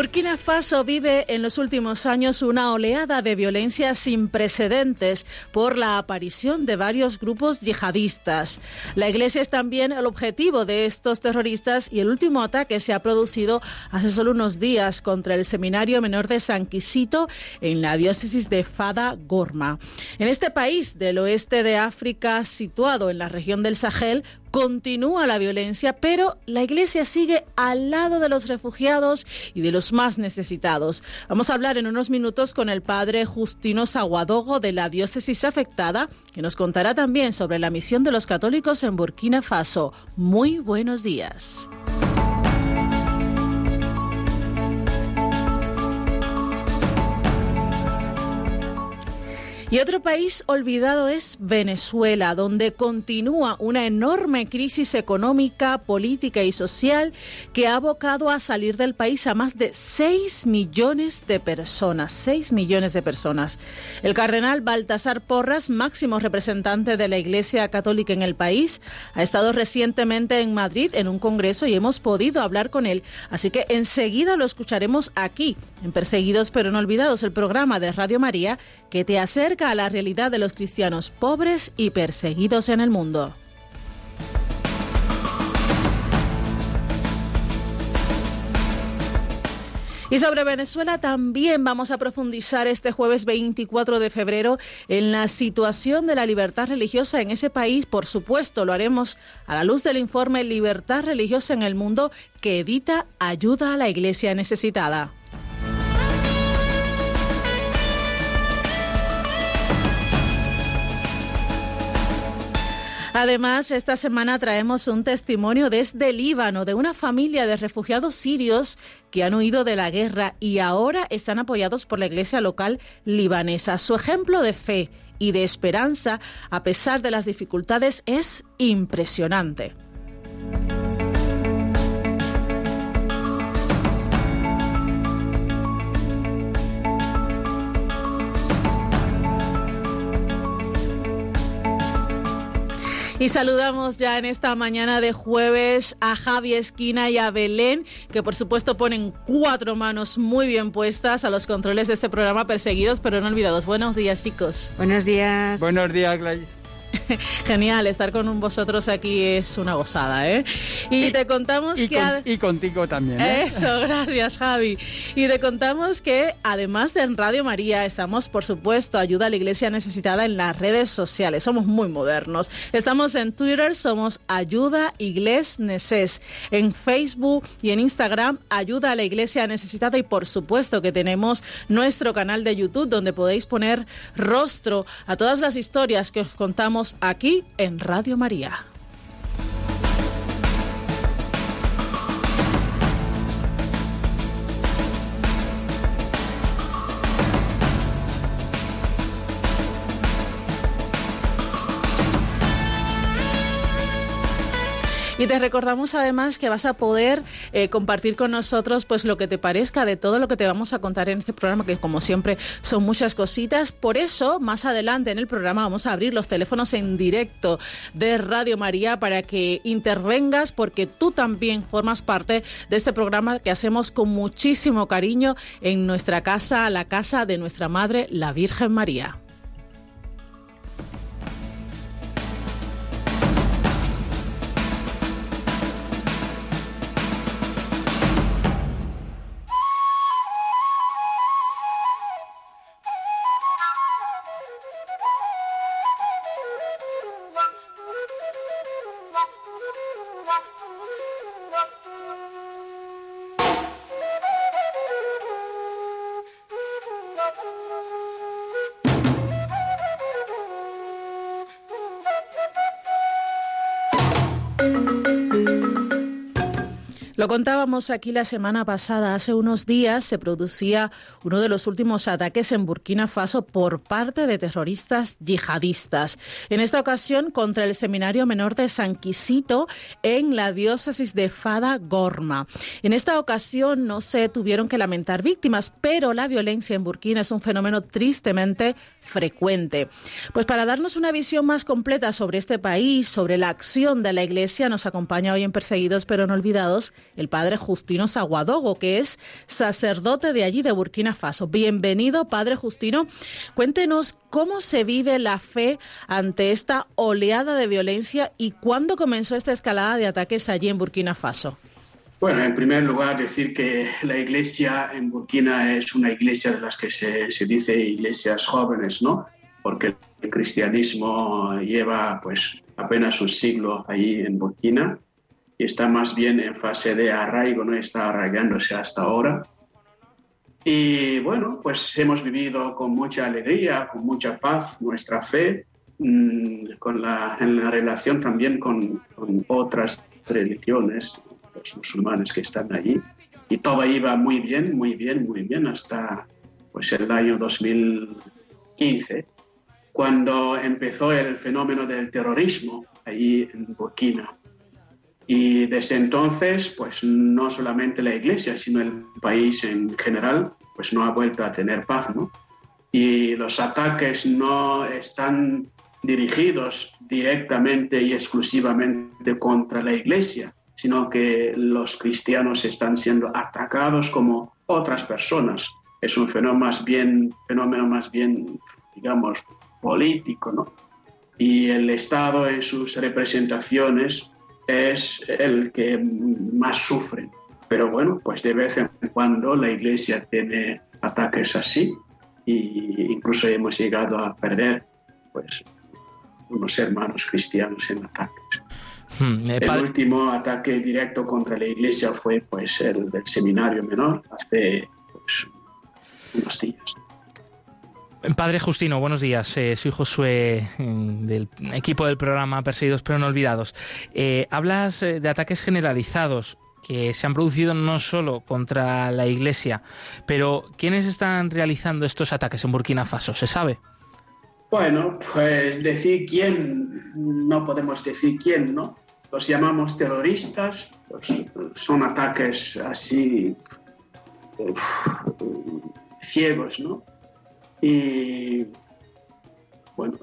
Burkina Faso vive en los últimos años una oleada de violencia sin precedentes por la aparición de varios grupos yihadistas. La Iglesia es también el objetivo de estos terroristas y el último ataque se ha producido hace solo unos días contra el Seminario Menor de San Quisito en la diócesis de Fada Gorma. En este país del oeste de África, situado en la región del Sahel, continúa la violencia, pero la Iglesia sigue al lado de los refugiados y de los más necesitados. Vamos a hablar en unos minutos con el padre Justino Saguadogo de la diócesis afectada, que nos contará también sobre la misión de los católicos en Burkina Faso. Muy buenos días. Y otro país olvidado es Venezuela, donde continúa una enorme crisis económica, política y social que ha abocado a salir del país a más de 6 millones de personas. 6 millones de personas. El cardenal Baltasar Porras, máximo representante de la Iglesia Católica en el país, ha estado recientemente en Madrid en un congreso y hemos podido hablar con él. Así que enseguida lo escucharemos aquí, en Perseguidos pero no olvidados, el programa de Radio María que te acerca a la realidad de los cristianos pobres y perseguidos en el mundo. Y sobre Venezuela también vamos a profundizar este jueves 24 de febrero en la situación de la libertad religiosa en ese país. Por supuesto, lo haremos a la luz del informe Libertad religiosa en el mundo que edita Ayuda a la Iglesia Necesitada. Además, esta semana traemos un testimonio desde Líbano de una familia de refugiados sirios que han huido de la guerra y ahora están apoyados por la iglesia local libanesa. Su ejemplo de fe y de esperanza, a pesar de las dificultades, es impresionante. Y saludamos ya en esta mañana de jueves a Javi Esquina y a Belén, que por supuesto ponen cuatro manos muy bien puestas a los controles de este programa Perseguidos pero no olvidados. Buenos días, chicos. Buenos días. Buenos días, Gladys. Genial, estar con vosotros aquí es una gozada, ¿eh? Y, te contamos que... y contigo también. ¿eh? Eso, gracias Javi. Y te contamos que además de en Radio María, estamos, por supuesto, ayuda a la iglesia necesitada en las redes sociales. Somos muy modernos. Estamos en Twitter, somos Ayuda Igles Neces. En Facebook y en Instagram, Ayuda a la Iglesia Necesitada. Y por supuesto que tenemos nuestro canal de YouTube donde podéis poner rostro a todas las historias que os contamos aquí en Radio María. Y te recordamos además que vas a poder eh, compartir con nosotros pues lo que te parezca de todo lo que te vamos a contar en este programa, que como siempre son muchas cositas. Por eso, más adelante en el programa vamos a abrir los teléfonos en directo de Radio María para que intervengas, porque tú también formas parte de este programa que hacemos con muchísimo cariño en nuestra casa, la casa de nuestra Madre, la Virgen María. Lo contábamos aquí la semana pasada. Hace unos días se producía uno de los últimos ataques en Burkina Faso por parte de terroristas yihadistas. En esta ocasión contra el Seminario Menor de San Quisito en la diócesis de Fada Gorma. En esta ocasión no se tuvieron que lamentar víctimas, pero la violencia en Burkina es un fenómeno tristemente frecuente. Pues para darnos una visión más completa sobre este país, sobre la acción de la Iglesia, nos acompaña hoy en Perseguidos pero no olvidados el padre Justino Saguadogo, que es sacerdote de allí de Burkina Faso. Bienvenido, padre Justino. Cuéntenos cómo se vive la fe ante esta oleada de violencia y cuándo comenzó esta escalada de ataques allí en Burkina Faso. Bueno, en primer lugar, decir que la iglesia en Burkina es una iglesia de las que se, se dice iglesias jóvenes, ¿no? Porque el cristianismo lleva pues apenas un siglo ahí en Burkina y está más bien en fase de arraigo, no está arraigándose hasta ahora. Y bueno, pues hemos vivido con mucha alegría, con mucha paz nuestra fe, mm, con la, en la relación también con, con otras religiones, los musulmanes que están allí. Y todo iba muy bien, muy bien, muy bien hasta pues, el año 2015, cuando empezó el fenómeno del terrorismo allí en Burkina. Y desde entonces, pues no solamente la Iglesia, sino el país en general, pues no ha vuelto a tener paz, ¿no? Y los ataques no están dirigidos directamente y exclusivamente contra la Iglesia, sino que los cristianos están siendo atacados como otras personas. Es un fenómeno más bien, fenómeno más bien digamos, político, ¿no? Y el Estado en sus representaciones es el que más sufre. Pero bueno, pues de vez en cuando la iglesia tiene ataques así e incluso hemos llegado a perder pues unos hermanos cristianos en ataques. Hmm, eh, el último ataque directo contra la iglesia fue pues el del seminario menor hace pues, unos días. Padre Justino, buenos días. Eh, soy Josué mm, del equipo del programa Perseguidos pero no olvidados. Eh, hablas eh, de ataques generalizados que se han producido no solo contra la Iglesia, pero ¿quiénes están realizando estos ataques en Burkina Faso? ¿Se sabe? Bueno, pues decir quién, no podemos decir quién, ¿no? Los llamamos terroristas, pues son ataques así ciegos, ¿no? Y bueno,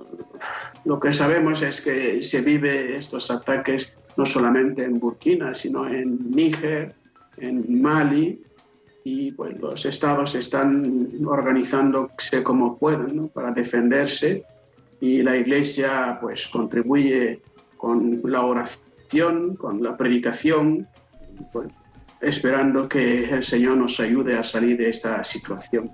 lo que sabemos es que se vive estos ataques no solamente en Burkina, sino en Níger, en Mali, y pues los estados están organizándose como pueden para defenderse y la iglesia pues contribuye con la oración, con la predicación, pues, esperando que el Señor nos ayude a salir de esta situación.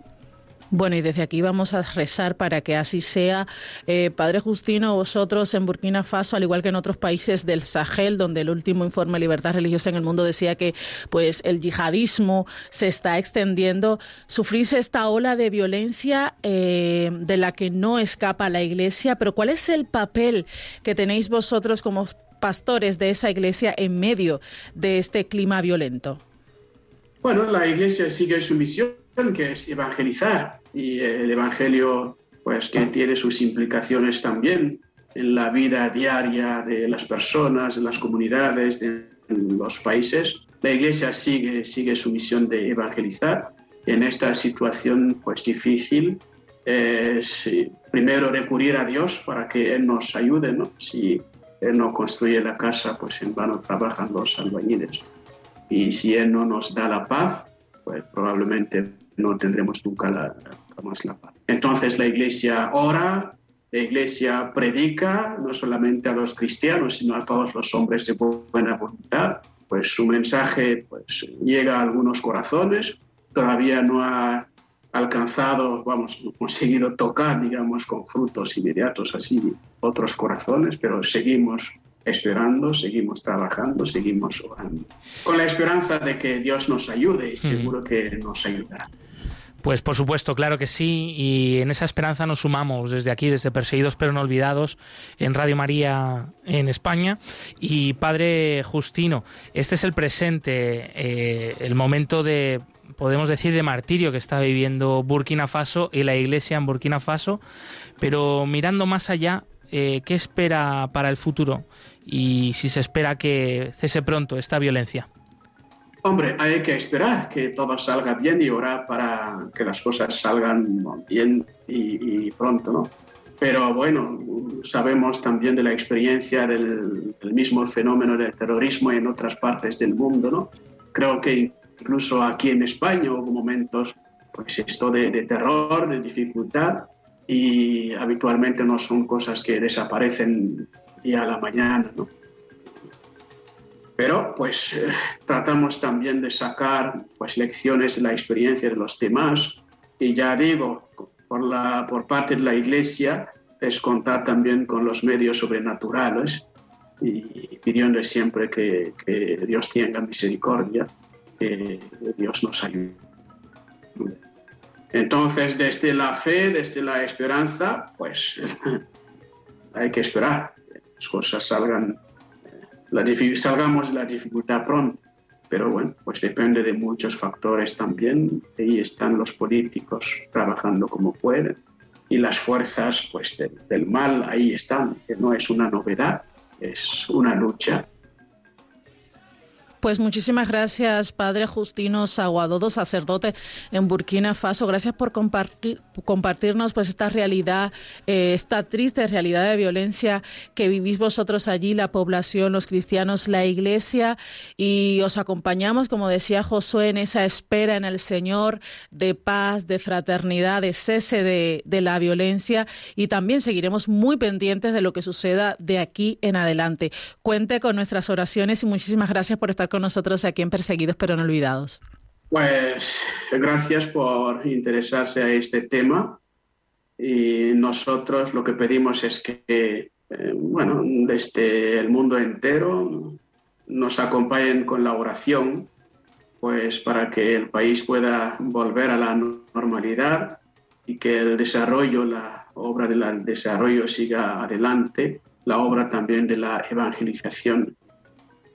Bueno, y desde aquí vamos a rezar para que así sea. Eh, Padre Justino, vosotros en Burkina Faso, al igual que en otros países del Sahel, donde el último informe de libertad religiosa en el mundo decía que pues el yihadismo se está extendiendo, sufrís esta ola de violencia eh, de la que no escapa la Iglesia, pero ¿cuál es el papel que tenéis vosotros como pastores de esa Iglesia en medio de este clima violento? Bueno, la Iglesia sigue su misión, que es evangelizar y el Evangelio, pues que tiene sus implicaciones también en la vida diaria de las personas, en las comunidades, de los países. La Iglesia sigue, sigue su misión de evangelizar. En esta situación pues difícil es primero recurrir a Dios para que Él nos ayude. ¿no? Si Él no construye la casa, pues en vano trabajan los albañiles. Y si Él no nos da la paz, pues probablemente no tendremos nunca la, la paz. Entonces la iglesia ora, la iglesia predica no solamente a los cristianos, sino a todos los hombres de buena voluntad. Pues su mensaje pues, llega a algunos corazones, todavía no ha alcanzado, vamos, conseguido tocar, digamos, con frutos inmediatos así otros corazones, pero seguimos esperando, seguimos trabajando, seguimos orando, con la esperanza de que Dios nos ayude y seguro que nos ayudará. Pues por supuesto, claro que sí, y en esa esperanza nos sumamos desde aquí, desde Perseguidos pero no olvidados, en Radio María en España. Y Padre Justino, este es el presente, eh, el momento de, podemos decir, de martirio que está viviendo Burkina Faso y la Iglesia en Burkina Faso, pero mirando más allá, eh, ¿qué espera para el futuro? Y si se espera que cese pronto esta violencia. Hombre, hay que esperar que todo salga bien y orar para que las cosas salgan bien y, pronto, ¿no? Pero bueno, sabemos también de la experiencia del, mismo fenómeno del terrorismo en otras partes del mundo, ¿no? Creo que incluso aquí en España hubo momentos, pues esto de, de terror, de dificultad, y habitualmente no son cosas que desaparecen día a la mañana, ¿no? Pero pues eh, tratamos también de sacar pues lecciones de la experiencia de los demás y ya digo, por, la, por parte de la Iglesia es contar también con los medios sobrenaturales y pidiendo siempre que, que Dios tenga misericordia, Dios nos ayude. Entonces, desde la fe, desde la esperanza, pues hay que esperar que las cosas salgan la salgamos de la dificultad pronto. Pero bueno, pues depende de muchos factores también. Ahí están los políticos trabajando como pueden y las fuerzas pues, del mal ahí están, que no es una novedad, es una lucha pues muchísimas gracias, Padre Justino Saguadodo, sacerdote en Burkina Faso. Gracias por compartir, compartirnos pues esta realidad, eh, esta triste realidad de violencia que vivís vosotros allí, la población, los cristianos, la iglesia. Y os acompañamos, como decía Josué, en esa espera en el Señor de paz, de fraternidad, de cese de, de la violencia. Y también seguiremos muy pendientes de lo que suceda de aquí en adelante. Cuente con nuestras oraciones y muchísimas gracias por estar con nosotros aquí en Perseguidos pero no olvidados. Pues gracias por interesarse a este tema y nosotros lo que pedimos es que, eh, bueno, desde el mundo entero nos acompañen con la oración, pues para que el país pueda volver a la normalidad y que el desarrollo, la obra del desarrollo siga adelante, la obra también de la evangelización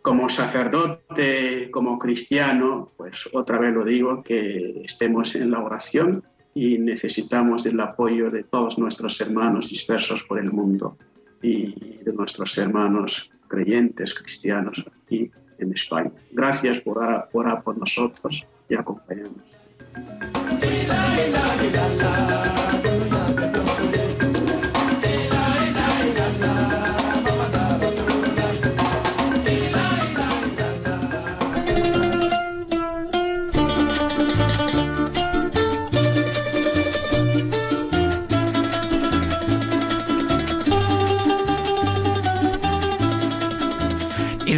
como sacerdote, como cristiano, pues otra vez lo digo, que estemos en la oración y necesitamos del apoyo de todos nuestros hermanos dispersos por el mundo y de nuestros hermanos creyentes, cristianos aquí en España. Gracias por orar por nosotros y acompañarnos.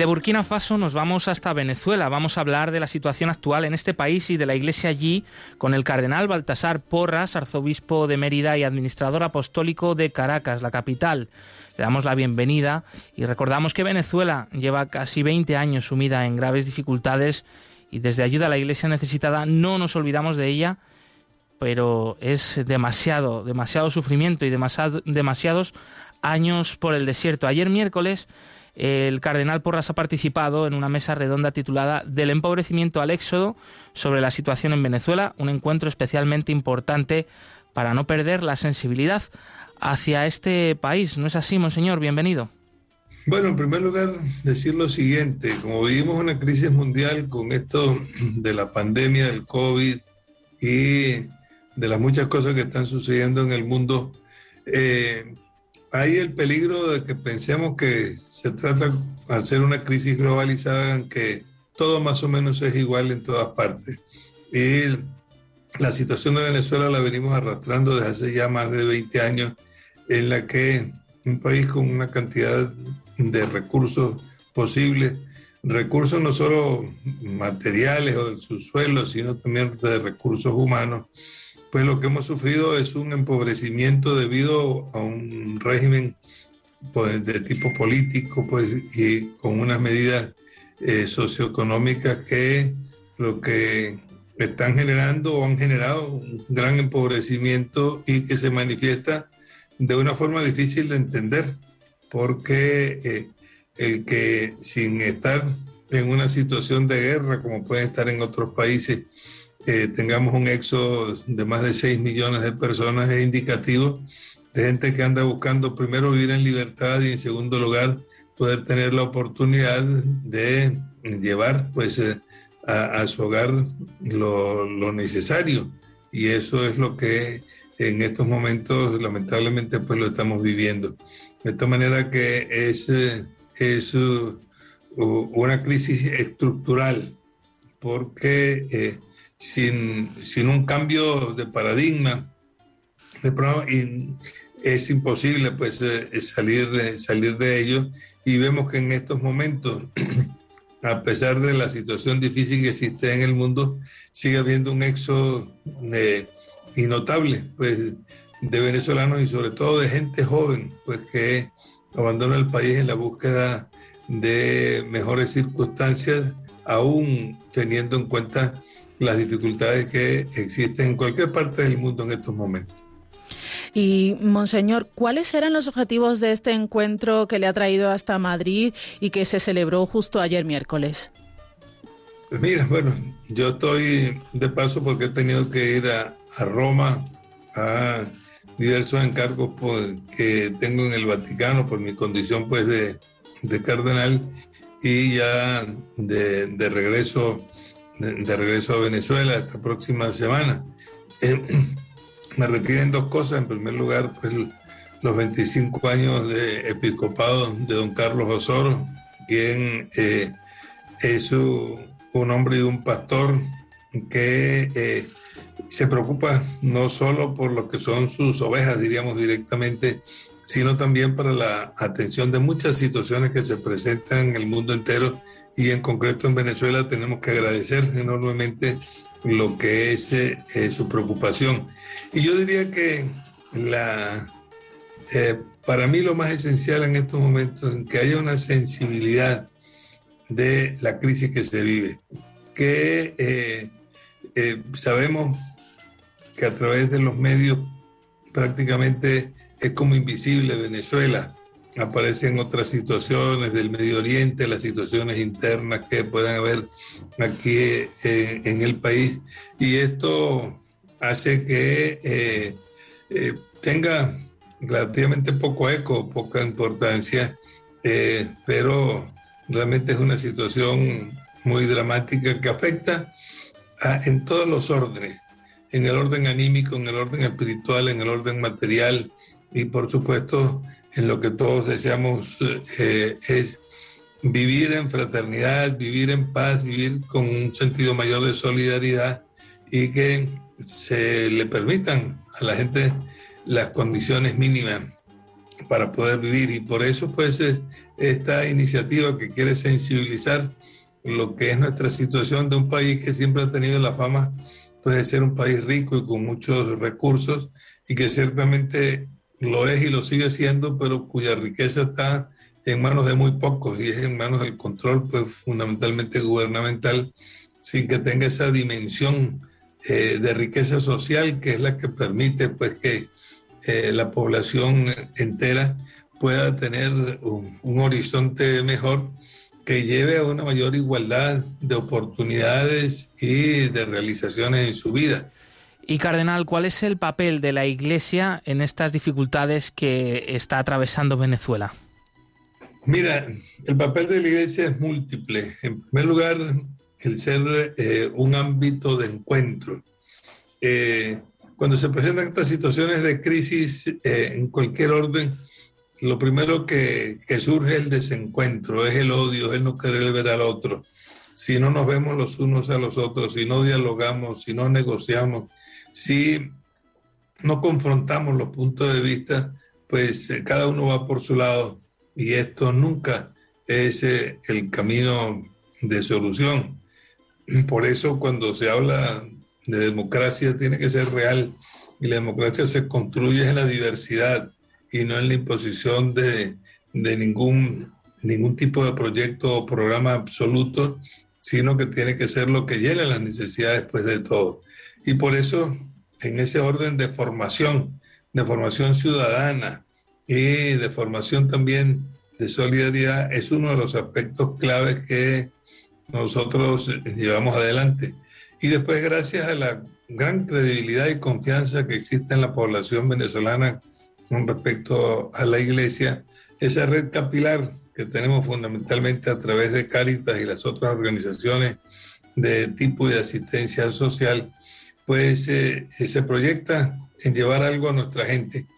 De Burkina Faso nos vamos hasta Venezuela. Vamos a hablar de la situación actual en este país y de la iglesia allí con el cardenal Baltasar Porras, arzobispo de Mérida y administrador apostólico de Caracas, la capital. Le damos la bienvenida y recordamos que Venezuela lleva casi 20 años sumida en graves dificultades y desde ayuda a la iglesia necesitada no nos olvidamos de ella, pero es demasiado, demasiado sufrimiento y demasiados años por el desierto. Ayer miércoles el cardenal Porras ha participado en una mesa redonda titulada Del empobrecimiento al éxodo sobre la situación en Venezuela, un encuentro especialmente importante para no perder la sensibilidad hacia este país. ¿No es así, monseñor? Bienvenido. Bueno, en primer lugar, decir lo siguiente, como vivimos una crisis mundial con esto de la pandemia del COVID y de las muchas cosas que están sucediendo en el mundo, eh, hay el peligro de que pensemos que se trata, al ser una crisis globalizada, en que todo más o menos es igual en todas partes. Y la situación de Venezuela la venimos arrastrando desde hace ya más de 20 años, en la que un país con una cantidad de recursos posibles, recursos no solo materiales o del subsuelo, sino también de recursos humanos, pues lo que hemos sufrido es un empobrecimiento debido a un régimen pues, de tipo político pues, y con unas medidas eh, socioeconómicas que lo que están generando o han generado un gran empobrecimiento y que se manifiesta de una forma difícil de entender, porque eh, el que sin estar en una situación de guerra, como puede estar en otros países, eh, tengamos un éxodo de más de 6 millones de personas es indicativo de gente que anda buscando primero vivir en libertad y en segundo lugar poder tener la oportunidad de llevar pues eh, a, su hogar lo, lo, necesario y eso es lo que en estos momentos lamentablemente pues lo estamos viviendo. De esta manera que es, eh, es una crisis estructural porque eh, sin, sin, un cambio de paradigma de es imposible pues eh, salir, salir de ello y vemos que en estos momentos a pesar de la situación difícil que existe en el mundo sigue habiendo un éxodo eh, innotable pues de venezolanos y sobre todo de gente joven pues que abandona el país en la búsqueda de mejores circunstancias aún teniendo en cuenta las dificultades que existen en cualquier parte del mundo en estos momentos. Y, Monseñor, ¿cuáles eran los objetivos de este encuentro que le ha traído hasta Madrid y que se celebró justo ayer miércoles? Mira, bueno, yo estoy de paso porque he tenido que ir a, Roma a diversos encargos que tengo en el Vaticano por mi condición pues de, cardenal y ya de, regreso de, regreso a Venezuela esta próxima semana. Eh, me retiren dos cosas. En primer lugar, pues los 25 años de episcopado de don Carlos Osoro, quien eh, es un hombre y un pastor que eh, se preocupa no solo por lo que son sus ovejas, diríamos directamente, sino también para la atención de muchas situaciones que se presentan en el mundo entero y en concreto en Venezuela tenemos que agradecer enormemente lo que es eh, su preocupación. Y yo diría que la, eh, para mí lo más esencial en estos momentos es que haya una sensibilidad de la crisis que se vive, que eh, eh, sabemos que a través de los medios prácticamente es como invisible Venezuela, aparecen otras situaciones del Medio Oriente, las situaciones internas que puedan haber aquí en el país, y esto hace que eh, eh, tenga relativamente poco eco, poca importancia, eh, pero realmente es una situación muy dramática que afecta en todos los órdenes, en el orden anímico, en el orden espiritual, en el orden material y por supuesto en lo que todos deseamos es vivir en fraternidad, vivir en paz, vivir con un sentido mayor de solidaridad y que se le permitan a la gente las condiciones mínimas para poder vivir. Y por eso pues esta iniciativa que quiere sensibilizar lo que es nuestra situación de un país que siempre ha tenido la fama pues, de ser un país rico y con muchos recursos y que ciertamente lo es y lo sigue siendo, pero cuya riqueza está en manos de muy pocos y es en manos del control pues fundamentalmente gubernamental sin que tenga esa dimensión eh, de riqueza social, que es la que permite pues, que eh, la población entera pueda tener un, horizonte mejor que lleve a una mayor igualdad de oportunidades y de realizaciones en su vida. Y Cardenal, ¿cuál es el papel de la Iglesia en estas dificultades que está atravesando Venezuela? Mira, el papel de la Iglesia es múltiple. En primer lugar, el ser eh, un ámbito de encuentro. Eh, cuando se presentan estas situaciones de crisis eh, en cualquier orden, lo primero que, que, surge es el desencuentro, es el odio, es no querer ver al otro. Si no nos vemos los unos a los otros, si no dialogamos, si no negociamos, si no confrontamos los puntos de vista, pues cada uno va por su lado y esto nunca es el camino de solución. Por eso cuando se habla de democracia tiene que ser real y la democracia se construye en la diversidad y no en la imposición de, ningún, ningún tipo de proyecto o programa absoluto sino que tiene que ser lo que llene las necesidades pues, de todo. Y por eso, en ese orden de formación, de formación ciudadana y de formación también de solidaridad, es uno de los aspectos claves que nosotros llevamos adelante. Y después, gracias a la gran credibilidad y confianza que existe en la población venezolana con respecto a la iglesia, esa red capilar que tenemos fundamentalmente a través de Cáritas y las otras organizaciones de tipo de asistencia social, pues eh, se proyecta en llevar algo a nuestra gente.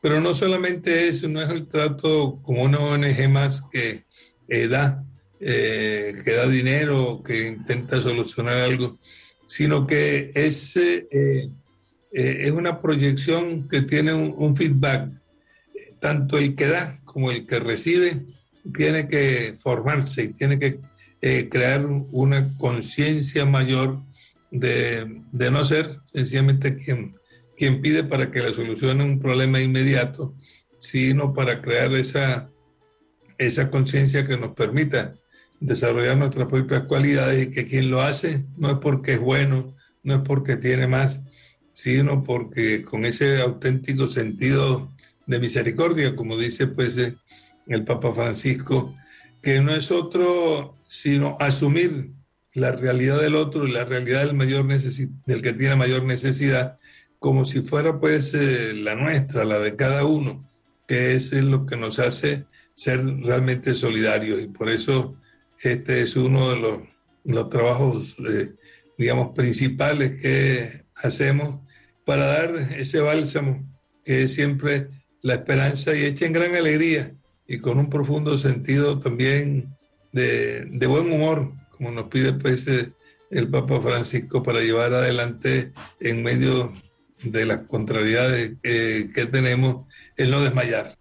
Pero no solamente eso, no es el trato como una ONG más que eh, da, eh, que da dinero, que intenta solucionar algo, sino que es, es una proyección que tiene un feedback, tanto el que da como el que recibe, tiene que formarse y tiene que eh, crear una conciencia mayor de, de, no ser sencillamente quien, quien pide para que le solucione un problema inmediato, sino para crear esa, esa conciencia que nos permita desarrollar nuestras propias cualidades y que quien lo hace no es porque es bueno, no es porque tiene más, sino porque con ese auténtico sentido de misericordia, como dice pues eh, el Papa Francisco, que no es otro sino asumir la realidad del otro y la realidad del, mayor del que tiene mayor necesidad, como si fuera pues eh, la nuestra, la de cada uno, que es lo que nos hace ser realmente solidarios. Y por eso este es uno de los, los trabajos, eh, digamos, principales que hacemos para dar ese bálsamo que es siempre la esperanza y echa en gran alegría y con un profundo sentido también de, buen humor, como nos pide pues eh, el Papa Francisco para llevar adelante en medio de las contrariedades eh, que tenemos el no desmayar.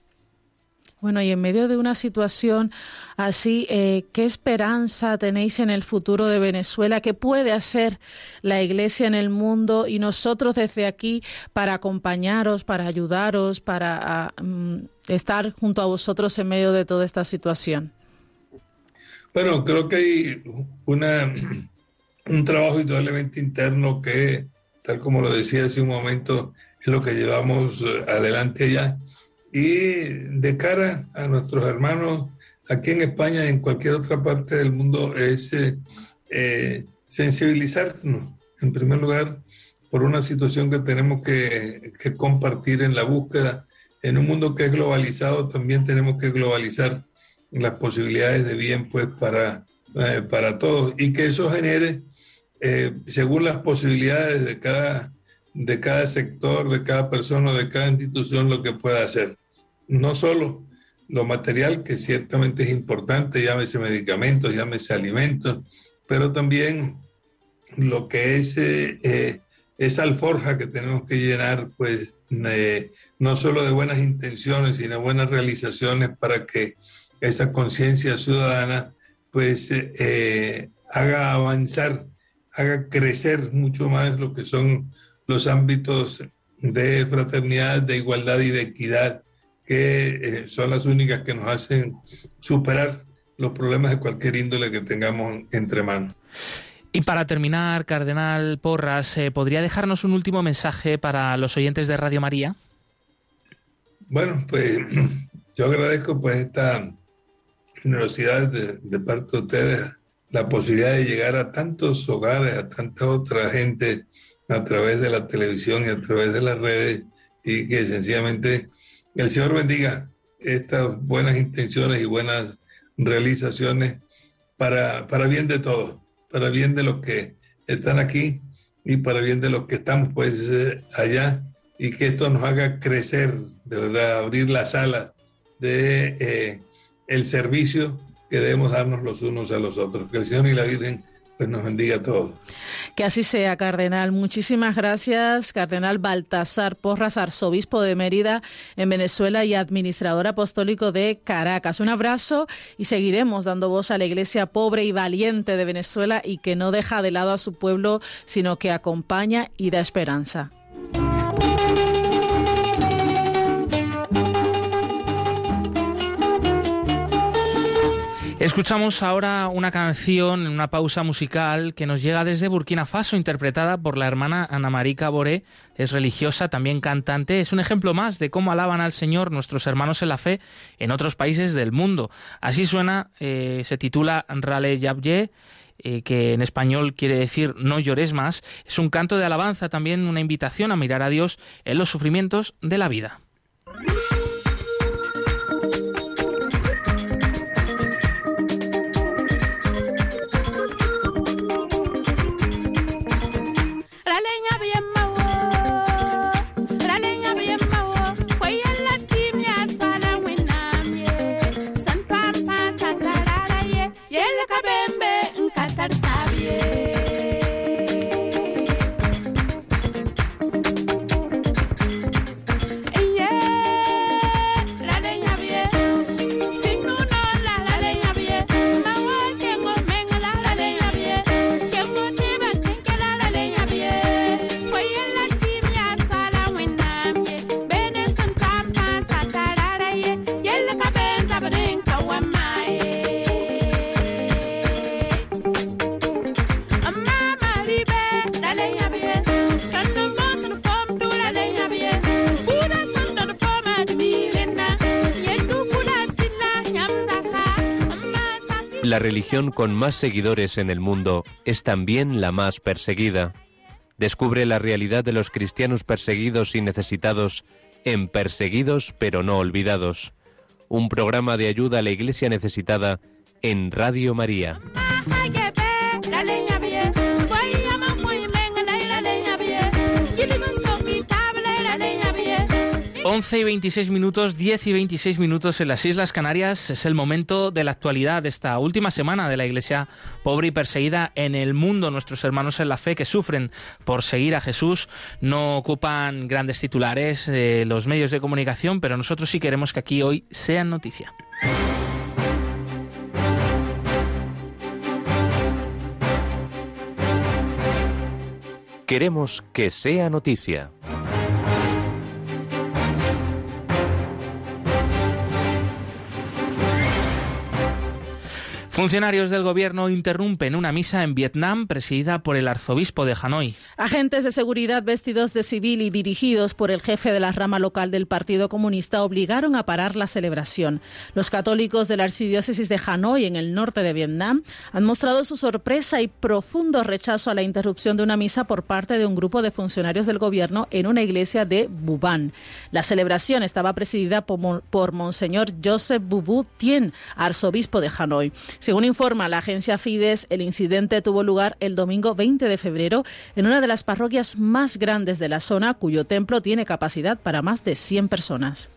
Bueno, y en medio de una situación así, eh, ¿qué esperanza tenéis en el futuro de Venezuela? ¿Qué puede hacer la Iglesia en el mundo y nosotros desde aquí para acompañaros, para ayudaros, para ah, mm, estar junto a vosotros en medio de toda esta situación? Bueno, creo que hay una, un trabajo indudablemente interno que, tal como lo decía hace un momento, es lo que llevamos eh, adelante ya. Y de cara a nuestros hermanos aquí en España y en cualquier otra parte del mundo es eh, eh, sensibilizarnos, en primer lugar, por una situación que tenemos que, compartir en la búsqueda. En un mundo que es globalizado, también tenemos que globalizar las posibilidades de bien pues, para, eh, para todos. Y que eso genere, según las posibilidades de cada, de cada sector, de cada persona, de cada institución, lo que pueda hacer. No solo lo material, que ciertamente es importante, llámese medicamentos, llámese alimentos, pero también lo que es eh, eh, esa alforja que tenemos que llenar, pues no solo de buenas intenciones, sino buenas realizaciones para que esa conciencia ciudadana pues eh, haga avanzar, haga crecer mucho más lo que son los ámbitos de fraternidad, de igualdad y de equidad que eh, son las únicas que nos hacen superar los problemas de cualquier índole que tengamos entre manos. Y para terminar, Cardenal Porras, eh, ¿podría dejarnos un último mensaje para los oyentes de Radio María? Bueno, pues yo agradezco pues esta generosidad de, de, parte de ustedes, la posibilidad de llegar a tantos hogares, a tanta otra gente a través de la televisión y a través de las redes y que sencillamente el Señor bendiga estas buenas intenciones y buenas realizaciones para, para bien de todos, para bien de los que están aquí y para bien de los que estamos pues allá y que esto nos haga crecer, de verdad, abrir las alas de eh, el servicio que debemos darnos los unos a los otros. Que el Señor y la Virgen pues nos bendiga a todos. Que así sea, Cardenal. Muchísimas gracias, Cardenal Baltasar Porras, arzobispo de Mérida en Venezuela y administrador apostólico de Caracas. Un abrazo y seguiremos dando voz a la Iglesia pobre y valiente de Venezuela y que no deja de lado a su pueblo, sino que acompaña y da esperanza. Escuchamos ahora una canción en una pausa musical que nos llega desde Burkina Faso, interpretada por la hermana Ana Marica Boré. Es religiosa, también cantante. Es un ejemplo más de cómo alaban al Señor nuestros hermanos en la fe en otros países del mundo. Así suena, eh, se titula Rale Yabye. Eh, que en español quiere decir no llores más, es un canto de alabanza, también una invitación a mirar a Dios en los sufrimientos de la vida. Religión con más seguidores en el mundo es también la más perseguida. Descubre la realidad de los cristianos perseguidos y necesitados en Perseguidos pero no olvidados, un programa de ayuda a la Iglesia necesitada en Radio María. 11 y 26 minutos, 10 y 26 minutos en las Islas Canarias. Es el momento de la actualidad de esta última semana de la Iglesia pobre y perseguida en el mundo. Nuestros hermanos en la fe que sufren por seguir a Jesús no ocupan grandes titulares de los medios de comunicación, pero nosotros sí queremos que aquí hoy sean noticia. Queremos que sea noticia. Funcionarios del gobierno interrumpen una misa en Vietnam presidida por el arzobispo de Hanoi. Agentes de seguridad vestidos de civil y dirigidos por el jefe de la rama local del Partido Comunista obligaron a parar la celebración. Los católicos de la archidiócesis de Hanoi, en el norte de Vietnam, han mostrado su sorpresa y profundo rechazo a la interrupción de una misa por parte de un grupo de funcionarios del gobierno en una iglesia de Buban. La celebración estaba presidida por, por Monseñor Joseph Bubu Tien, arzobispo de Hanoi. Según informa la agencia Fides, el incidente tuvo lugar el domingo 20 de febrero en una de las parroquias más grandes de la zona, cuyo templo tiene capacidad para más de 100 personas.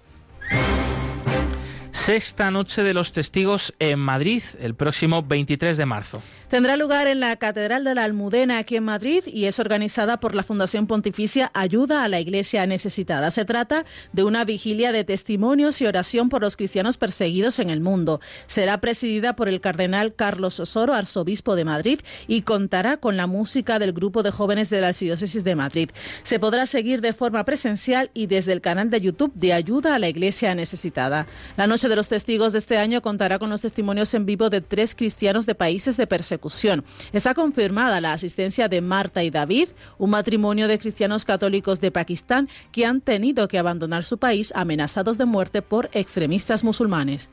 Sexta Noche de los Testigos en Madrid el próximo 23 de marzo. Tendrá lugar en la Catedral de la Almudena aquí en Madrid y es organizada por la Fundación Pontificia Ayuda a la Iglesia Necesitada. Se trata de una vigilia de testimonios y oración por los cristianos perseguidos en el mundo. Será presidida por el cardenal Carlos Osoro, arzobispo de Madrid, y contará con la música del grupo de jóvenes de la Archidiócesis de Madrid. Se podrá seguir de forma presencial y desde el canal de YouTube de Ayuda a la Iglesia Necesitada. La Noche de los Testigos de este año contará con los testimonios en vivo de tres cristianos de países de persecución Está confirmada la asistencia de Marta y David, un matrimonio de cristianos católicos de Pakistán que han tenido que abandonar su país amenazados de muerte por extremistas musulmanes.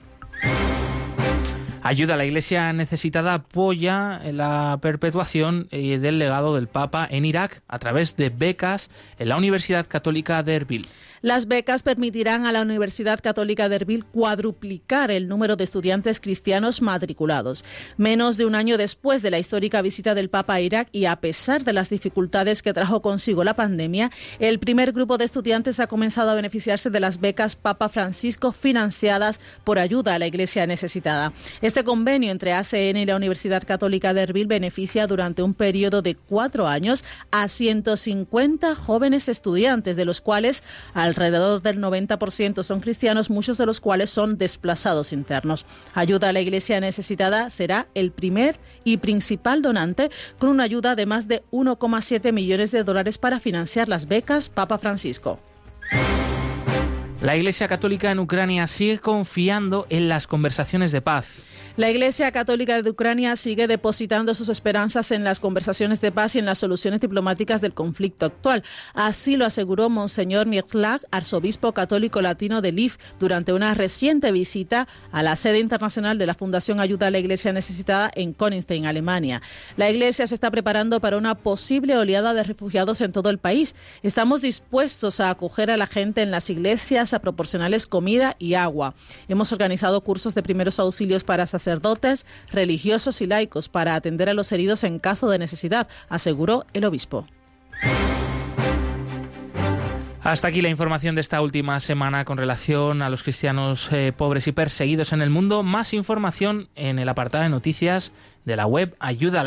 Ayuda a la Iglesia necesitada apoya la perpetuación eh, del legado del Papa en Irak a través de becas en la Universidad Católica de Erbil. Las becas permitirán a la Universidad Católica de Erbil cuadruplicar el número de estudiantes cristianos matriculados. Menos de un año después de la histórica visita del Papa a Irak y a pesar de las dificultades que trajo consigo la pandemia, el primer grupo de estudiantes ha comenzado a beneficiarse de las becas Papa Francisco financiadas por ayuda a la Iglesia necesitada. Este convenio entre ACN y la Universidad Católica de Erbil beneficia durante un periodo de cuatro años a 150 jóvenes estudiantes, de los cuales al Alrededor del 90% son cristianos, muchos de los cuales son desplazados internos. Ayuda a la Iglesia necesitada será el primer y principal donante con una ayuda de más de 1,7 millones de dólares para financiar las becas Papa Francisco. La Iglesia Católica en Ucrania sigue confiando en las conversaciones de paz. La Iglesia Católica de Ucrania sigue depositando sus esperanzas en las conversaciones de paz y en las soluciones diplomáticas del conflicto actual. Así lo aseguró Monseñor Mierlag, arzobispo católico latino de Lviv, durante una reciente visita a la sede internacional de la Fundación Ayuda a la Iglesia Necesitada en Königstein, Alemania. La Iglesia se está preparando para una posible oleada de refugiados en todo el país. Estamos dispuestos a acoger a la gente en las iglesias, a proporcionarles comida y agua. Hemos organizado cursos de primeros auxilios para sacerdotes, religiosos y laicos para atender a los heridos en caso de necesidad, aseguró el obispo. Hasta aquí la información de esta última semana con relación a los cristianos eh, pobres y perseguidos en el mundo. Más información en el apartado de noticias de la web ayuda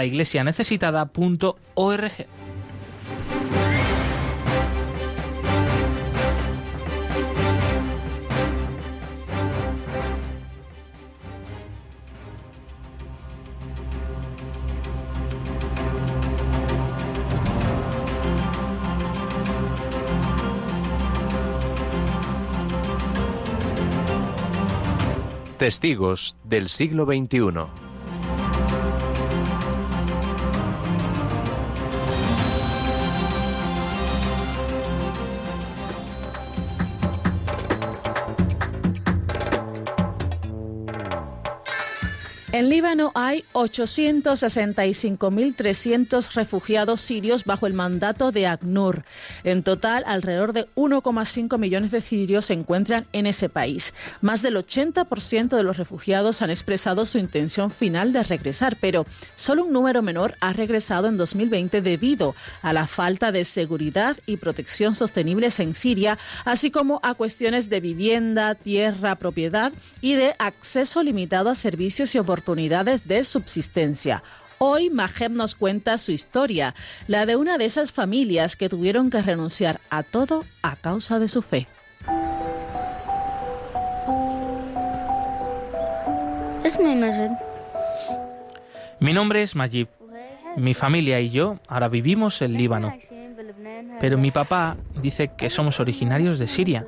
Testigos del siglo XXI. Líbano hay 865.300 refugiados sirios bajo el mandato de ACNUR. En total, alrededor de 1,5 millones de sirios se encuentran en ese país. Más del 80% de los refugiados han expresado su intención final de regresar, pero solo un número menor ha regresado en 2020 debido a la falta de seguridad y protección sostenibles en Siria, así como a cuestiones de vivienda, tierra, propiedad y de acceso limitado a servicios y oportunidades de subsistencia. Hoy Mahem nos cuenta su historia, la de una de esas familias que tuvieron que renunciar a todo a causa de su fe. Mi nombre es Majib. Mi familia y yo ahora vivimos en Líbano. Pero mi papá dice que somos originarios de Siria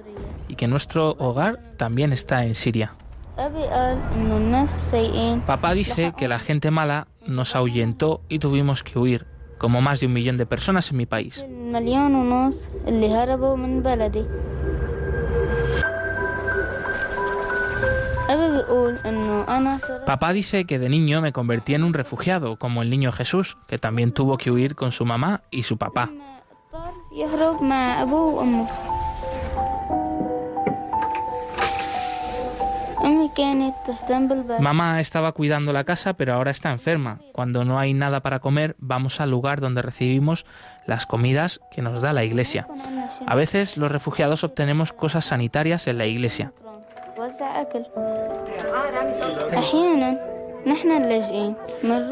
y que nuestro hogar también está en Siria. Papá dice que la gente mala nos ahuyentó y tuvimos que huir, como más de un millón de personas en mi país. Papá dice que de niño me convertí en un refugiado, como el niño Jesús, que también tuvo que huir con su mamá y su papá. Mamá estaba cuidando la casa, pero ahora está enferma. Cuando no hay nada para comer, vamos al lugar donde recibimos las comidas que nos da la iglesia. A veces los refugiados obtenemos cosas sanitarias en la iglesia.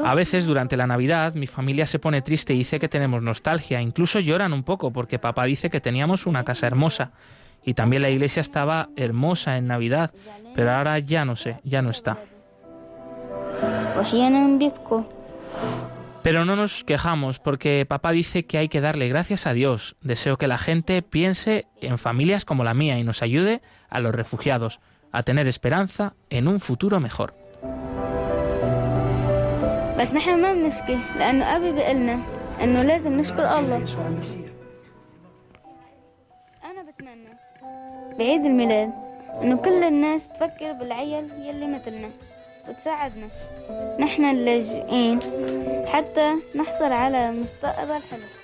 A veces durante la Navidad mi familia se pone triste y dice que tenemos nostalgia, incluso lloran un poco porque papá dice que teníamos una casa hermosa y también la iglesia estaba hermosa en Navidad, pero ahora ya no sé, ya no está. Pero no nos quejamos porque papá dice que hay que darle gracias a Dios. Deseo que la gente piense en familias como la mía y nos ayude a los refugiados a tener esperanza en un futuro mejor. بعيد الميلاد إنه كل الناس تفكر بالعيل يلي مثلنا وتساعدنا. نحن اللاجئين حتى نحصل على مستقبل حلو.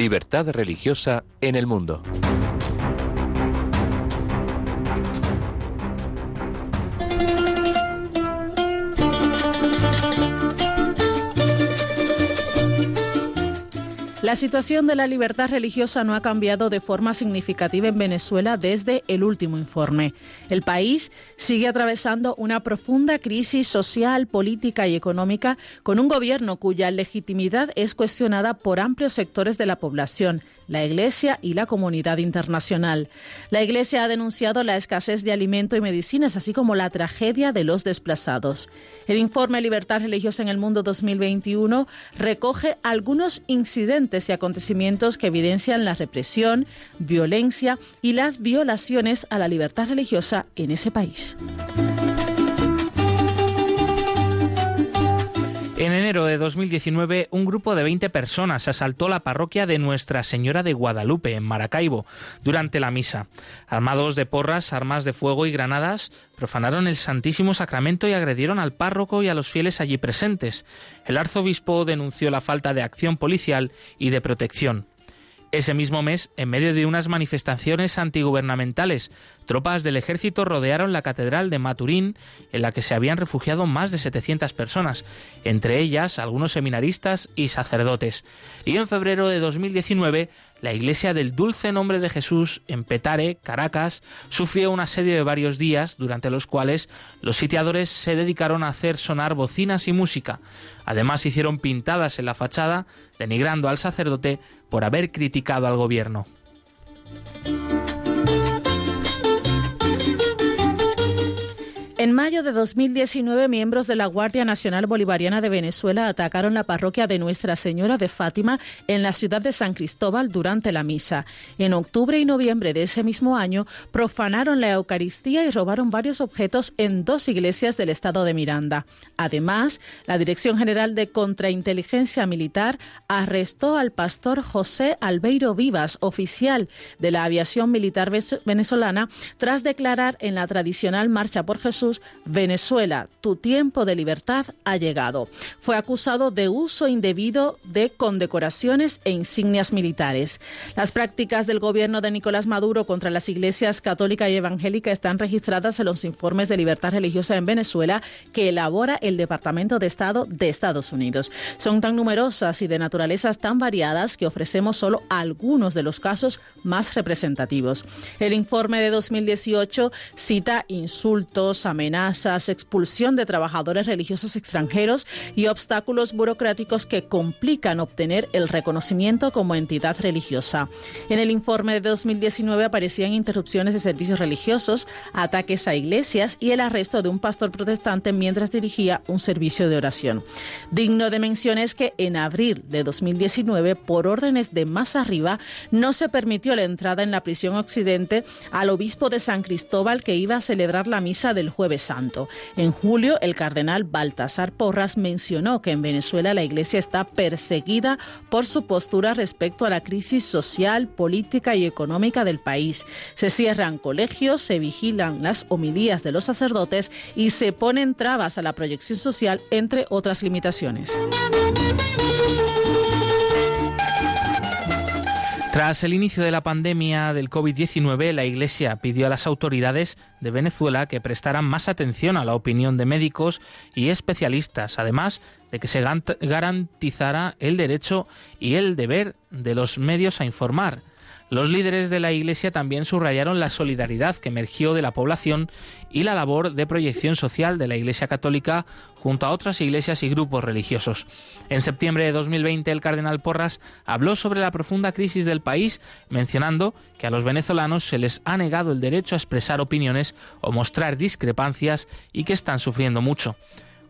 Libertad religiosa en el mundo. La situación de la libertad religiosa no ha cambiado de forma significativa en Venezuela desde el último informe. El país sigue atravesando una profunda crisis social, política y económica con un gobierno cuya legitimidad es cuestionada por amplios sectores de la población, la Iglesia y la comunidad internacional. La Iglesia ha denunciado la escasez de alimento y medicinas, así como la tragedia de los desplazados. El informe Libertad Religiosa en el Mundo 2021 recoge algunos incidentes y acontecimientos que evidencian la represión, violencia y las violaciones a la libertad religiosa en ese país. En enero de 2019, un grupo de 20 personas asaltó la parroquia de Nuestra Señora de Guadalupe, en Maracaibo, durante la misa. Armados de porras, armas de fuego y granadas, profanaron el Santísimo Sacramento y agredieron al párroco y a los fieles allí presentes. El arzobispo denunció la falta de acción policial y de protección. Ese mismo mes, en medio de unas manifestaciones antigubernamentales, tropas del ejército rodearon la catedral de Maturín, en la que se habían refugiado más de 700 personas, entre ellas algunos seminaristas y sacerdotes. Y en febrero de 2019, la iglesia del Dulce Nombre de Jesús en Petare, Caracas, sufrió un asedio de varios días, durante los cuales los sitiadores se dedicaron a hacer sonar bocinas y música. Además hicieron pintadas en la fachada, denigrando al sacerdote por haber criticado al gobierno. En mayo de 2019, miembros de la Guardia Nacional Bolivariana de Venezuela atacaron la parroquia de Nuestra Señora de Fátima en la ciudad de San Cristóbal durante la misa. En octubre y noviembre de ese mismo año, profanaron la Eucaristía y robaron varios objetos en dos iglesias del estado de Miranda. Además, la Dirección General de Contrainteligencia Militar arrestó al pastor José Albeiro Vivas, oficial de la aviación militar venezolana, tras declarar en la tradicional Marcha por Jesús Venezuela, tu tiempo de libertad ha llegado. Fue acusado de uso indebido de condecoraciones e insignias militares. Las prácticas del gobierno de Nicolás Maduro contra las iglesias católica y evangélica están registradas en los informes de libertad religiosa en Venezuela que elabora el Departamento de Estado de Estados Unidos. Son tan numerosas y de naturalezas tan variadas que ofrecemos solo algunos de los casos más representativos. El informe de 2018 cita insultos, amenazas, expulsión de trabajadores religiosos extranjeros y obstáculos burocráticos que complican obtener el reconocimiento como entidad religiosa. En el informe de 2019 aparecían interrupciones de servicios religiosos, ataques a iglesias y el arresto de un pastor protestante mientras dirigía un servicio de oración. Digno de mención es que en abril de 2019, por órdenes de más arriba, no se permitió la entrada en la prisión occidente al obispo de San Cristóbal que iba a celebrar la misa del jueves En julio, el cardenal Baltasar Porras mencionó que en Venezuela la Iglesia está perseguida por su postura respecto a la crisis social, política y económica del país. Se cierran colegios, se vigilan las homilías de los sacerdotes y se ponen trabas a la proyección social, entre otras limitaciones. Tras el inicio de la pandemia del COVID-19, la Iglesia pidió a las autoridades de Venezuela que prestaran más atención a la opinión de médicos y especialistas, además de que se garantizara el derecho y el deber de los medios a informar. Los líderes de la Iglesia también subrayaron la solidaridad que emergió de la población y la labor de proyección social de la Iglesia Católica junto a otras iglesias y grupos religiosos. En septiembre de 2020 el cardenal Porras habló sobre la profunda crisis del país, mencionando que a los venezolanos se les ha negado el derecho a expresar opiniones o mostrar discrepancias y que están sufriendo mucho.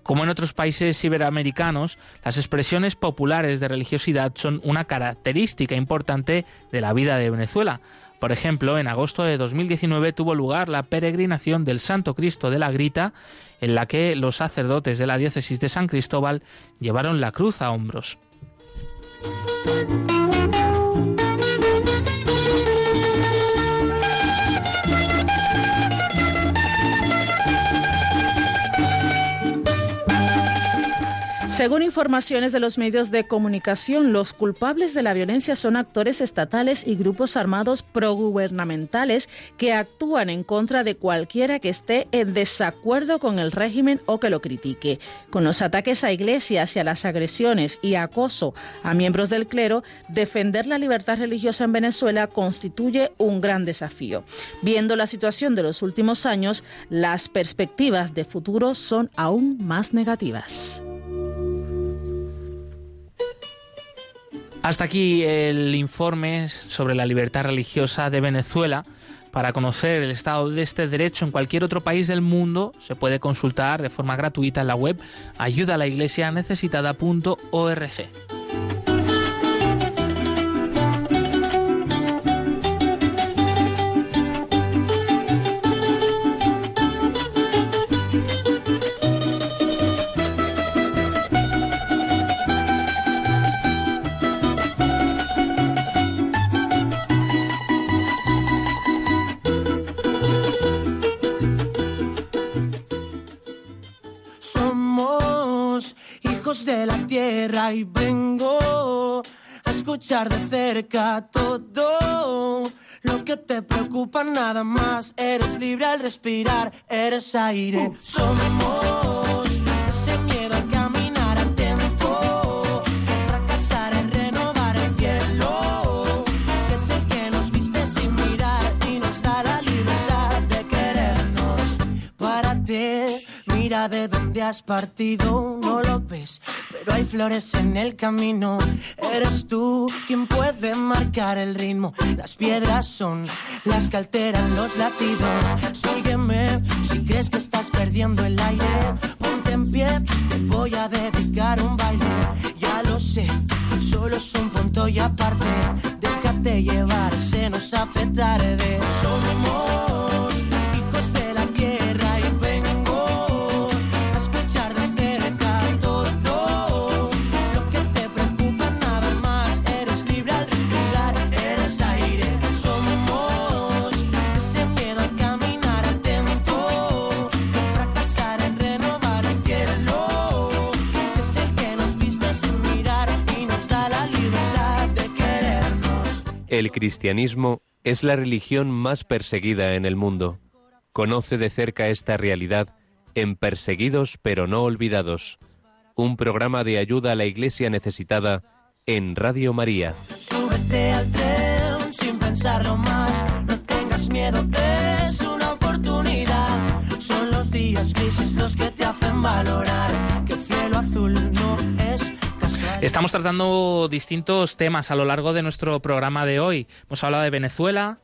Como en otros países iberoamericanos, las expresiones populares de religiosidad son una característica importante de la vida de Venezuela. Por ejemplo, en agosto de 2019 tuvo lugar la peregrinación del Santo Cristo de la Grita, en la que los sacerdotes de la diócesis de San Cristóbal llevaron la cruz a hombros. Según informaciones de los medios de comunicación, los culpables de la violencia son actores estatales y grupos armados progubernamentales que actúan en contra de cualquiera que esté en desacuerdo con el régimen o que lo critique. Con los ataques a iglesias y a las agresiones y acoso a miembros del clero, defender la libertad religiosa en Venezuela constituye un gran desafío. Viendo la situación de los últimos años, las perspectivas de futuro son aún más negativas. Hasta aquí el informe sobre la libertad religiosa de Venezuela. Para conocer el estado de este derecho en cualquier otro país del mundo, se puede consultar de forma gratuita en la web ayudalaiglesianecesitada.org. cerca todo lo que te preocupa nada más. Eres libre al respirar, eres aire. Somos ese miedo al caminar atento, fracasar en renovar el cielo, que es el que nos viste sin mirar y nos da la libertad de querernos. Párate, mira de dónde has partido, no lo ves pero hay flores en el camino. Eres tú quien puede marcar el ritmo. Las piedras son las que alteran los latidos. Sígueme si crees que estás perdiendo el aire. Ponte en pie, te voy a dedicar un baile. Ya lo sé, solo es un punto y aparte. Déjate llevar, se nos hace tarde. Somos El cristianismo es la religión más perseguida en el mundo. Conoce de cerca esta realidad en Perseguidos pero no olvidados, un programa de ayuda a la iglesia necesitada en Radio María. Súbete al tren sin pensarlo más, no tengas miedo, es una oportunidad. Son los días crisis los que te hacen valorar que el cielo azul no Estamos tratando distintos temas a lo largo de nuestro programa de hoy. Hemos hablado de Venezuela,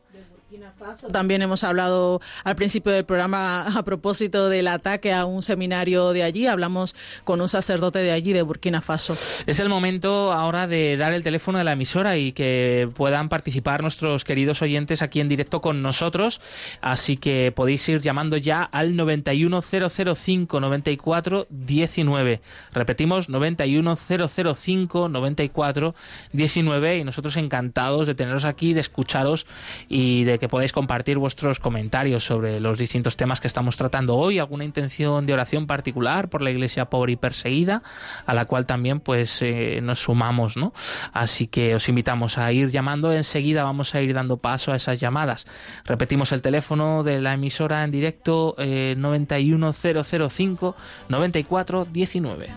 también hemos hablado al principio del programa a propósito del ataque a un seminario de allí. Hablamos con un sacerdote de allí, de Burkina Faso. Es el momento ahora de dar el teléfono de la emisora y que puedan participar nuestros queridos oyentes aquí en directo con nosotros. Así que podéis ir llamando ya al 91005 94 19. Repetimos, 91005 94 19 y nosotros encantados de teneros aquí, de escucharos y de que podáis compartir vuestros comentarios sobre los distintos temas que estamos tratando hoy, alguna intención de oración particular por la iglesia pobre y perseguida, a la cual también pues eh, nos sumamos, ¿no? Así que os invitamos a ir llamando, enseguida vamos a ir dando paso a esas llamadas. Repetimos el teléfono de la emisora en directo eh, 91005 9419.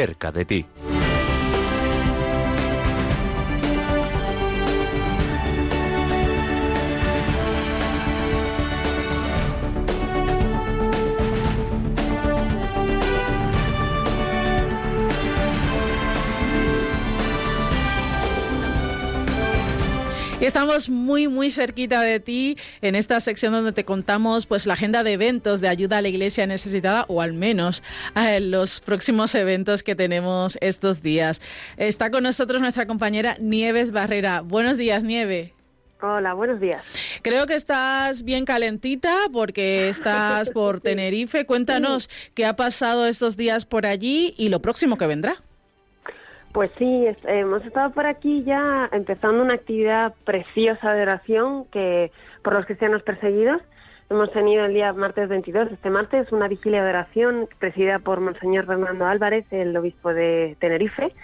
Cerca de ti. Estamos muy, muy cerquita de ti en esta sección donde te contamos pues la agenda de eventos de ayuda a la iglesia necesitada o al menos eh, los próximos eventos que tenemos estos días. Está con nosotros nuestra compañera Nieves Barrera. Buenos días, Nieve. Hola, buenos días. Creo que estás bien calentita porque estás por Tenerife. Cuéntanos qué ha pasado estos días por allí y lo próximo que vendrá. Pues sí, hemos estado por aquí ya empezando una actividad preciosa de oración que por los cristianos perseguidos. Hemos tenido el día martes 22, este martes, una vigilia de oración presidida por Monseñor Fernando Álvarez, el obispo de Tenerife,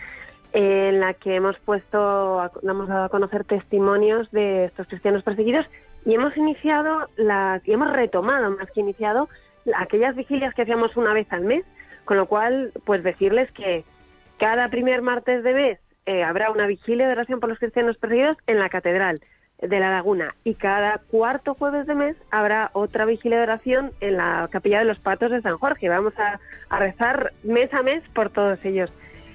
en la que hemos puesto, hemos dado a conocer testimonios de estos cristianos perseguidos y hemos iniciado, la, y hemos retomado más que iniciado, aquellas vigilias que hacíamos una vez al mes, con lo cual, pues decirles que cada primer martes de mes eh, habrá una vigilia de oración por los cristianos perdidos en la Catedral de la Laguna y cada cuarto jueves de mes habrá otra vigilia de oración en la Capilla de los Patos de San Jorge. Vamos a, rezar mes a mes por todos ellos.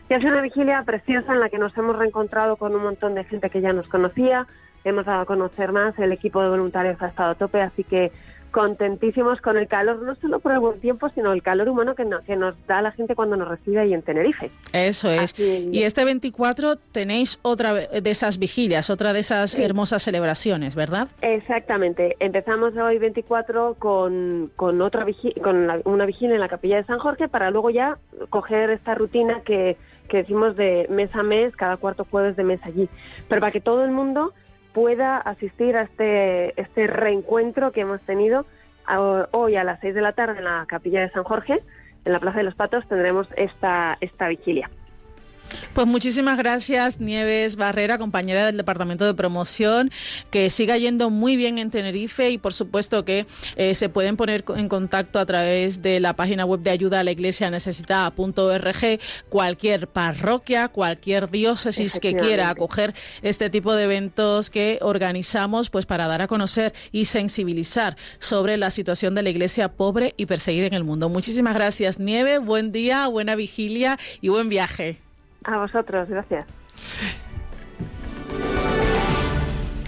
Y sido una vigilia preciosa en la que nos hemos reencontrado con un montón de gente que ya nos conocía, hemos dado a conocer más, el equipo de voluntarios ha estado a tope, así que contentísimos con el calor, no solo por el buen tiempo, sino el calor humano que, que nos da la gente cuando nos recibe ahí en Tenerife. Eso es. y este 24 tenéis otra de esas vigilias, otra de esas hermosas celebraciones, ¿verdad? Exactamente. Empezamos hoy 24 con, con, otra con una vigilia en la capilla de San Jorge para luego ya coger esta rutina que, que decimos de mes a mes, cada cuarto jueves de mes allí. Pero para que todo el mundo pueda asistir a este, este reencuentro que hemos tenido hoy a las seis de la tarde en la capilla de San Jorge, en la Plaza de los Patos, tendremos esta, esta vigilia. Pues muchísimas gracias, Nieves Barrera, compañera del Departamento de Promoción, que siga yendo muy bien en Tenerife y por supuesto que eh, se pueden poner en contacto a través de la página web de ayuda a la iglesia necesitada.org cualquier parroquia, cualquier diócesis que quiera acoger este tipo de eventos que organizamos pues para dar a conocer y sensibilizar sobre la situación de la iglesia pobre y perseguida en el mundo. Muchísimas gracias, Nieve, buen día, buena vigilia y buen viaje. A vosotros, gracias.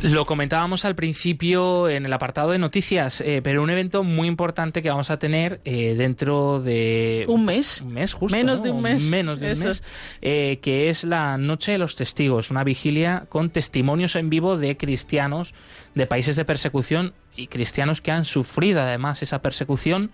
Lo comentábamos al principio en el apartado de noticias, eh, pero un evento muy importante que vamos a tener eh, dentro de... Un mes. Un mes, justo. Menos de un mes. Menos de un mes. Eh, que es la Noche de los Testigos, una vigilia con testimonios en vivo de cristianos de países de persecución y cristianos que han sufrido además esa persecución,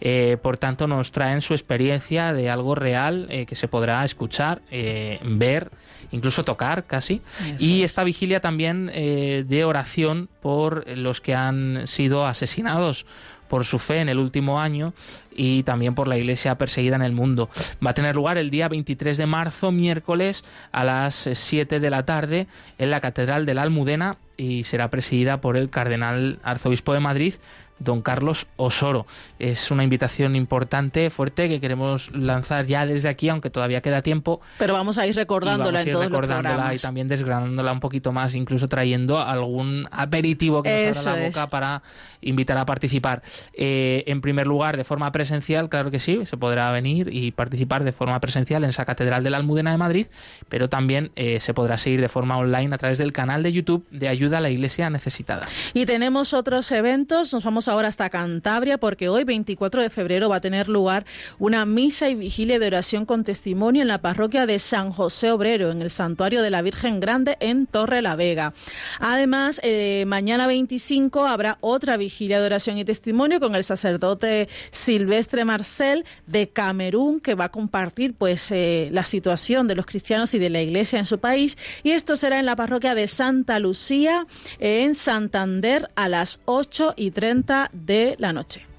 eh, por tanto nos traen su experiencia de algo real eh, que se podrá escuchar, eh, ver, incluso tocar casi. y esta vigilia también de oración por los que han sido asesinados por su fe en el último año y también por la iglesia perseguida en el mundo. Va a tener lugar el día 23 de marzo, miércoles, a las 7 de la tarde en la Catedral de la Almudena y será presidida por el cardenal arzobispo de Madrid, don Carlos Osoro. Es una invitación importante, fuerte, que queremos lanzar ya desde aquí, aunque todavía queda tiempo. Pero vamos a ir recordándola en todos recordándola y también desgranándola un poquito más, incluso trayendo algún aperitivo que nos abra la boca para invitar a participar. Eh, en primer lugar, de forma presencial, claro que sí, se podrá venir y participar de forma presencial en esa Catedral de la Almudena de Madrid, pero también eh, se podrá seguir de forma online a través del canal de YouTube de Ayuda a la Iglesia Necesitada. Y tenemos otros eventos, nos vamos a ahora hasta Cantabria porque hoy 24 de febrero va a tener lugar una misa y vigilia de oración con testimonio en la parroquia de San José Obrero, en el santuario de la Virgen Grande en Torre la Vega. Además, eh, mañana 25 habrá otra vigilia de oración y testimonio con el sacerdote Silvestre Marcel de Camerún que va a compartir pues eh, la situación de los cristianos y de la iglesia en su país y esto será en la parroquia de Santa Lucía en Santander a las 8 y 30 de la noche.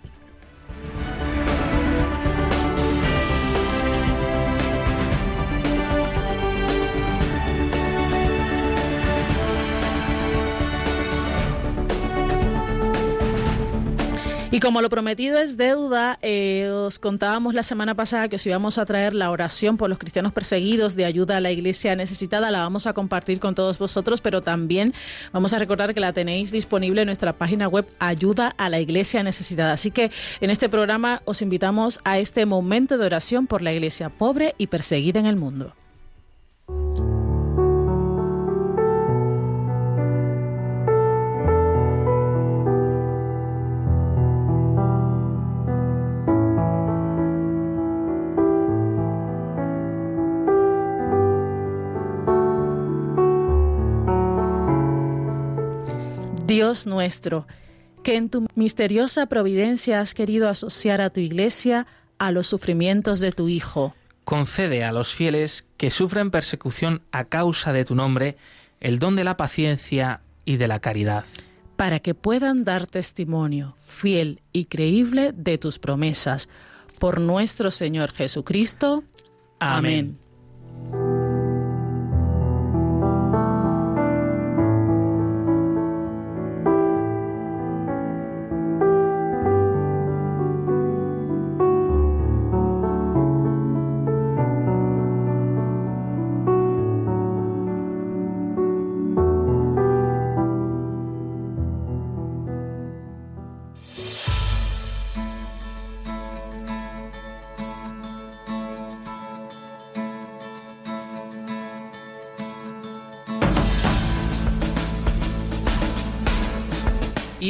Y como lo prometido es deuda, eh, os contábamos la semana pasada que os íbamos a traer la oración por los cristianos perseguidos de ayuda a la iglesia necesitada. La vamos a compartir con todos vosotros, pero también vamos a recordar que la tenéis disponible en nuestra página web Ayuda a la Iglesia Necesitada. Así que en este programa os invitamos a este momento de oración por la iglesia pobre y perseguida en el mundo. Dios nuestro, que en tu misteriosa providencia has querido asociar a tu Iglesia a los sufrimientos de tu Hijo. Concede a los fieles que sufren persecución a causa de tu nombre el don de la paciencia y de la caridad. Para que puedan dar testimonio fiel y creíble de tus promesas. Por nuestro Señor Jesucristo. Amén.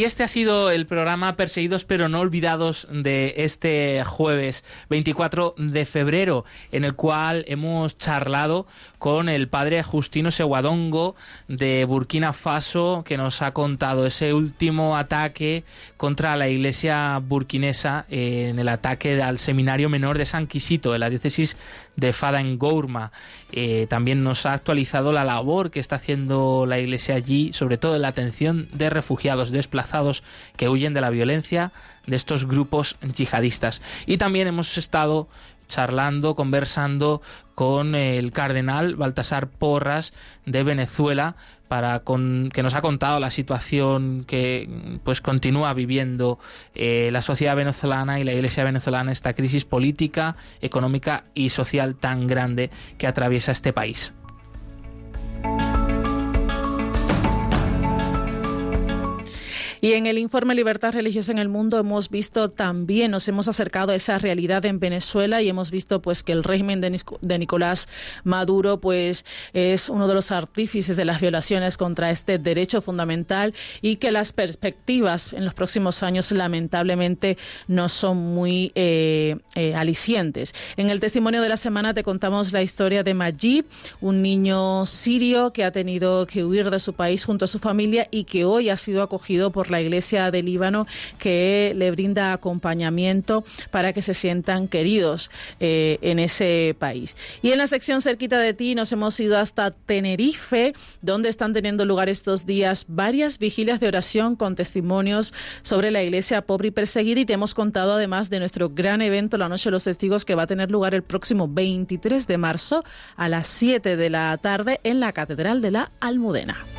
Este ha sido el programa Perseguidos pero no olvidados de este jueves 24 de febrero, en el cual hemos charlado con el padre Justino Seguadongo de Burkina Faso, que nos ha contado ese último ataque contra la iglesia burkinesa en el ataque al seminario menor de San Quisito, en la diócesis de Fada en Gourma. Eh, también nos ha actualizado la labor que está haciendo la iglesia allí, sobre todo en la atención de refugiados desplazados que huyen de la violencia de estos grupos yihadistas. Y también hemos estado charlando, conversando con el cardenal Baltasar Porras de Venezuela para que nos ha contado la situación que pues continúa viviendo eh, la sociedad venezolana y la Iglesia venezolana esta crisis política, económica y social tan grande que atraviesa este país. Y en el informe Libertad Religiosa en el Mundo hemos visto también, nos hemos acercado a esa realidad en Venezuela y hemos visto pues que el régimen de, Nicolás Maduro pues es uno de los artífices de las violaciones contra este derecho fundamental y que las perspectivas en los próximos años lamentablemente no son muy eh, eh, alicientes. En el testimonio de la semana te contamos la historia de Majid, un niño sirio que ha tenido que huir de su país junto a su familia y que hoy ha sido acogido por la Iglesia de Líbano que le brinda acompañamiento para que se sientan queridos eh, en ese país. Y en la sección cerquita de ti nos hemos ido hasta Tenerife, donde están teniendo lugar estos días varias vigilias de oración con testimonios sobre la iglesia pobre y perseguida y te hemos contado además de nuestro gran evento La Noche de los Testigos que va a tener lugar el próximo 23 de marzo a las 7 de la tarde en la Catedral de la Almudena.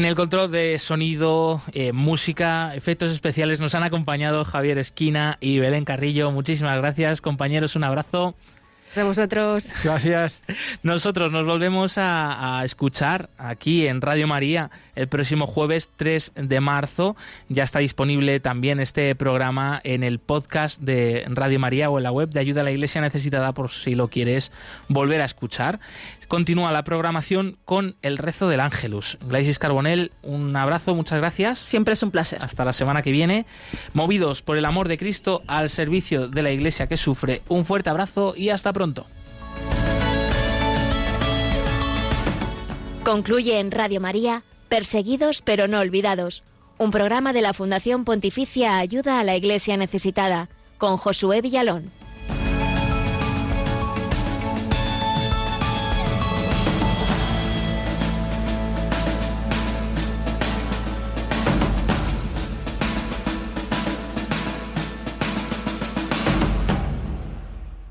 En el control de sonido, eh, música, efectos especiales nos han acompañado Javier Esquina y Belén Carrillo. Muchísimas gracias, compañeros. Un abrazo. A vosotros. Gracias. Nosotros nos volvemos a, escuchar aquí en Radio María el próximo jueves 3 de marzo. Ya está disponible también este programa en el podcast de Radio María o en la web de Ayuda a la Iglesia Necesitada por si lo quieres volver a escuchar. Continúa la programación con el rezo del Ángelus. Glaisis Carbonel, un abrazo, muchas gracias. Siempre es un placer. Hasta la semana que viene. Movidos por el amor de Cristo al servicio de la Iglesia que sufre, un fuerte abrazo y hasta pronto. Concluye en Radio María, Perseguidos pero no olvidados, un programa de la Fundación Pontificia Ayuda a la Iglesia Necesitada, con Josué Villalón.